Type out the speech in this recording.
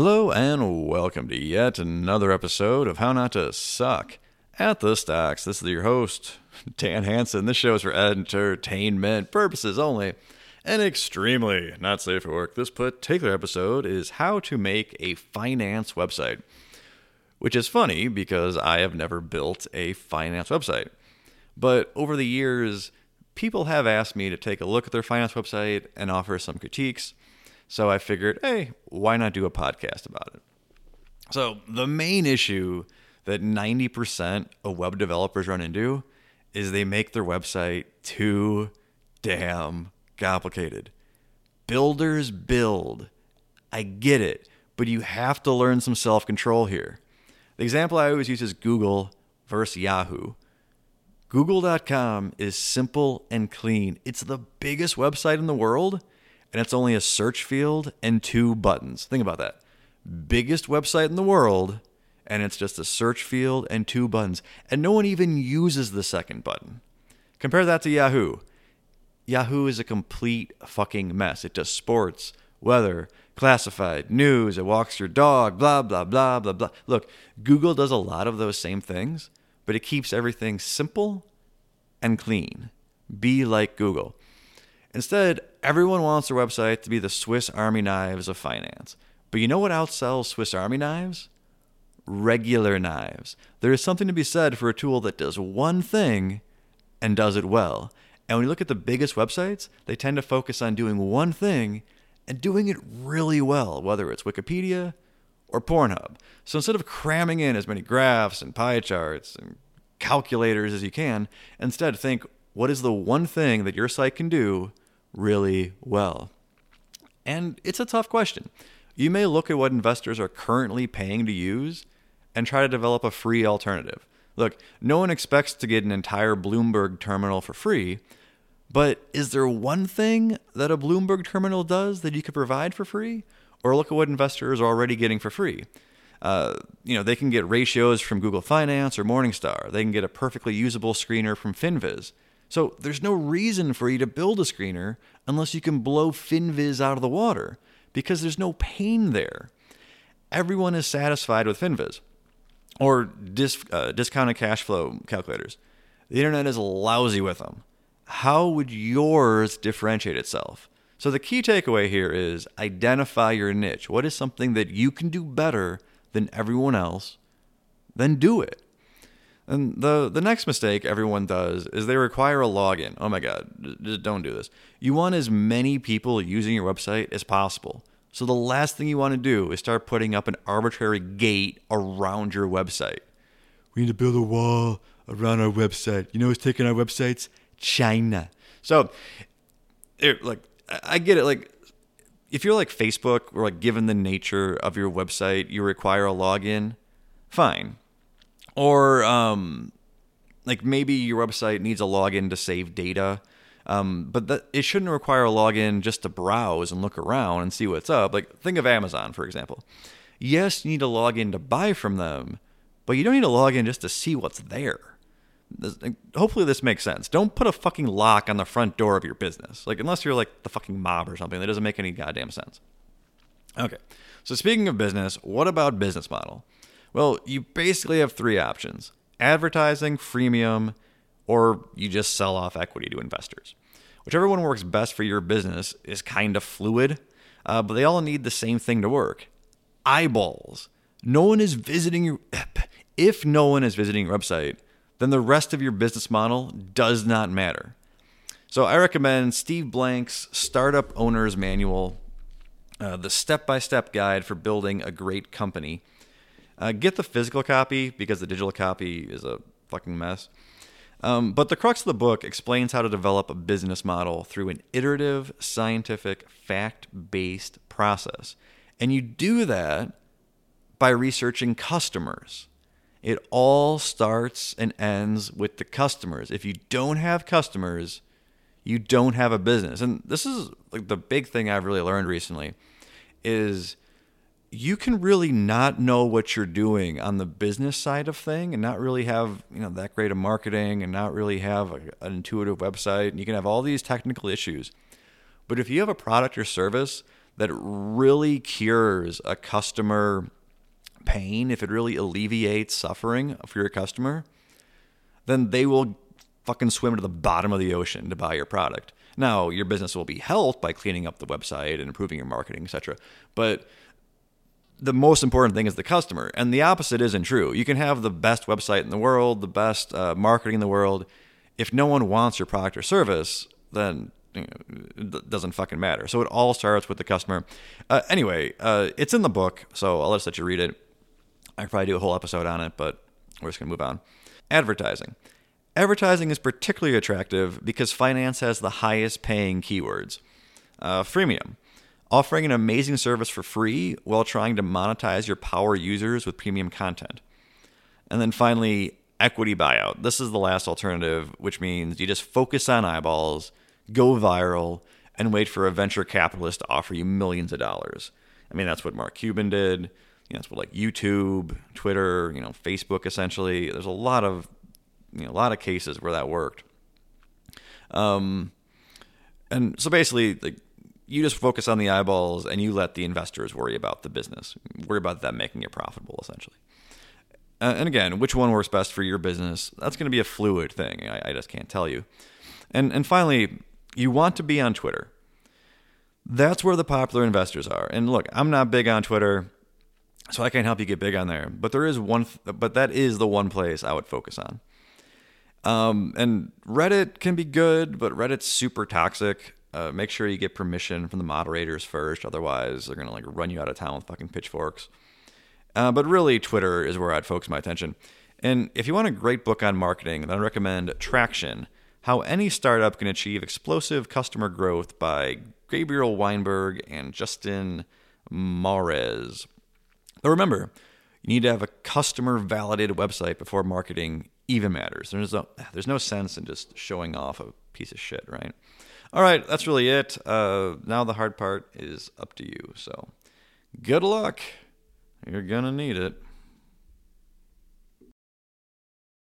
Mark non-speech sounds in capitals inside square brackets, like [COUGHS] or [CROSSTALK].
Hello and welcome to yet another episode of How Not to Suck at the Stocks. This is your host, Dan Hanson. This show is for entertainment purposes only and extremely not safe for work. This particular episode is how to make a finance website, which is funny because I have never built a finance website. But over the years, people have asked me to take a look at their finance website and offer some critiques. So I figured, hey, why not do a podcast about it? So the main issue that 90% of web developers run into is they make their website too damn complicated. Builders build. I get it, but you have to learn some self control here. The example I always use is Google versus Yahoo. Google.com is simple and clean. It's the biggest website in the world and it's only a search field and two buttons. Think about that. Biggest website in the world, and it's just a search field and two buttons. And no one even uses the second button. Compare that to Yahoo. Yahoo is a complete fucking mess. It does sports, weather, classified, news, it walks your dog, blah, blah, blah, blah, blah. Look, Google does a lot of those same things, but it keeps everything simple and clean. Be like Google. Instead, everyone wants their website to be the Swiss Army knives of finance. But you know what outsells Swiss Army knives? Regular knives. There is something to be said for a tool that does one thing and does it well. And when you look at the biggest websites, they tend to focus on doing one thing and doing it really well, whether it's Wikipedia or Pornhub. So instead of cramming in as many graphs and pie charts and calculators as you can, instead think what is the one thing that your site can do really well? And it's a tough question. You may look at what investors are currently paying to use and try to develop a free alternative. Look, no one expects to get an entire Bloomberg terminal for free, but is there one thing that a Bloomberg terminal does that you could provide for free? Or look at what investors are already getting for free. Uh, you know, they can get ratios from Google Finance or Morningstar. They can get a perfectly usable screener from FinViz. So there's no reason for you to build a screener unless you can blow FinViz out of the water because there's no pain there. Everyone is satisfied with FinViz or uh, discounted cash flow calculators. The internet is lousy with them. How would yours differentiate itself? So the key takeaway here is identify your niche. What is something that you can do better than everyone else? Then do it. And the the next mistake everyone does is they require a login. Oh my god, just don't do this. You want as many people using your website as possible. So the last thing you want to do is start putting up an arbitrary gate around your website. We need to build a wall around our website. You know who's taking our websites? China. So, it, like, I get it. Like, if you're like Facebook, or like, given the nature of your website, you require a login. Fine, or um, like maybe your website needs a login to save data. Um, but it shouldn't require a login just to browse and look around and see what's up. Like think of Amazon, for example. Yes, you need a login to buy from them, but you don't need a login just to see what's there. Hopefully this makes sense. Don't put a fucking lock on the front door of your business. Like unless you're like the fucking mob or something, that doesn't make any goddamn sense. Okay. So speaking of business, what about business model? Well, you basically have three options advertising, freemium, or you just sell off equity to investors. Whichever one works best for your business is kind of fluid, uh, but they all need the same thing to work eyeballs. No one is visiting your. [COUGHS] If no one is visiting your website, then the rest of your business model does not matter. So I recommend Steve Blank's Startup Owner's Manual, uh, the step by step guide for building a great company. Uh, get the physical copy because the digital copy is a fucking mess. Um, but the crux of the book explains how to develop a business model through an iterative, scientific, fact based process. And you do that by researching customers. It all starts and ends with the customers. If you don't have customers, you don't have a business. And this is like the big thing I've really learned recently is you can really not know what you're doing on the business side of thing and not really have you know that great of marketing and not really have a, an intuitive website and you can have all these technical issues but if you have a product or service that really cures a customer pain, if it really alleviates suffering for your customer, then they will fucking swim to the bottom of the ocean to buy your product. Now, your business will be helped by cleaning up the website and improving your marketing, etc. But the most important thing is the customer, and the opposite isn't true. You can have the best website in the world, the best uh, marketing in the world. If no one wants your product or service, then you know, it doesn't fucking matter. So it all starts with the customer. Uh, anyway, uh, it's in the book, so I'll just let you read it. I could probably do a whole episode on it, but we're just gonna move on. Advertising. Advertising is particularly attractive because finance has the highest paying keywords. Uh, freemium, offering an amazing service for free while trying to monetize your power users with premium content. And then finally, equity buyout. This is the last alternative, which means you just focus on eyeballs, go viral, and wait for a venture capitalist to offer you millions of dollars. I mean, that's what Mark Cuban did. You know, that's what like YouTube, Twitter, you know, Facebook essentially. There's a lot of you know, a lot of cases where that worked. Um, and so basically, like you just focus on the eyeballs and you let the investors worry about the business, worry about them making it profitable, essentially. Uh, and again, which one works best for your business? That's going to be a fluid thing. I, I just can't tell you. And and finally, you want to be on Twitter. That's where the popular investors are. And look, I'm not big on Twitter, so I can't help you get big on there. But there is one, but that is the one place I would focus on. Um, and Reddit can be good, but Reddit's super toxic. Uh, make sure you get permission from the moderators first, otherwise they're gonna like run you out of town with fucking pitchforks. Uh, but really, Twitter is where I'd focus my attention. And if you want a great book on marketing, then I recommend Traction: How Any Startup Can Achieve Explosive Customer Growth by Gabriel Weinberg and Justin Mares. But remember, you need to have a customer validated website before marketing even matters. There's no, there's no sense in just showing off a piece of shit, right? All right, that's really it. Uh, now the hard part is up to you. So good luck. You're to need it.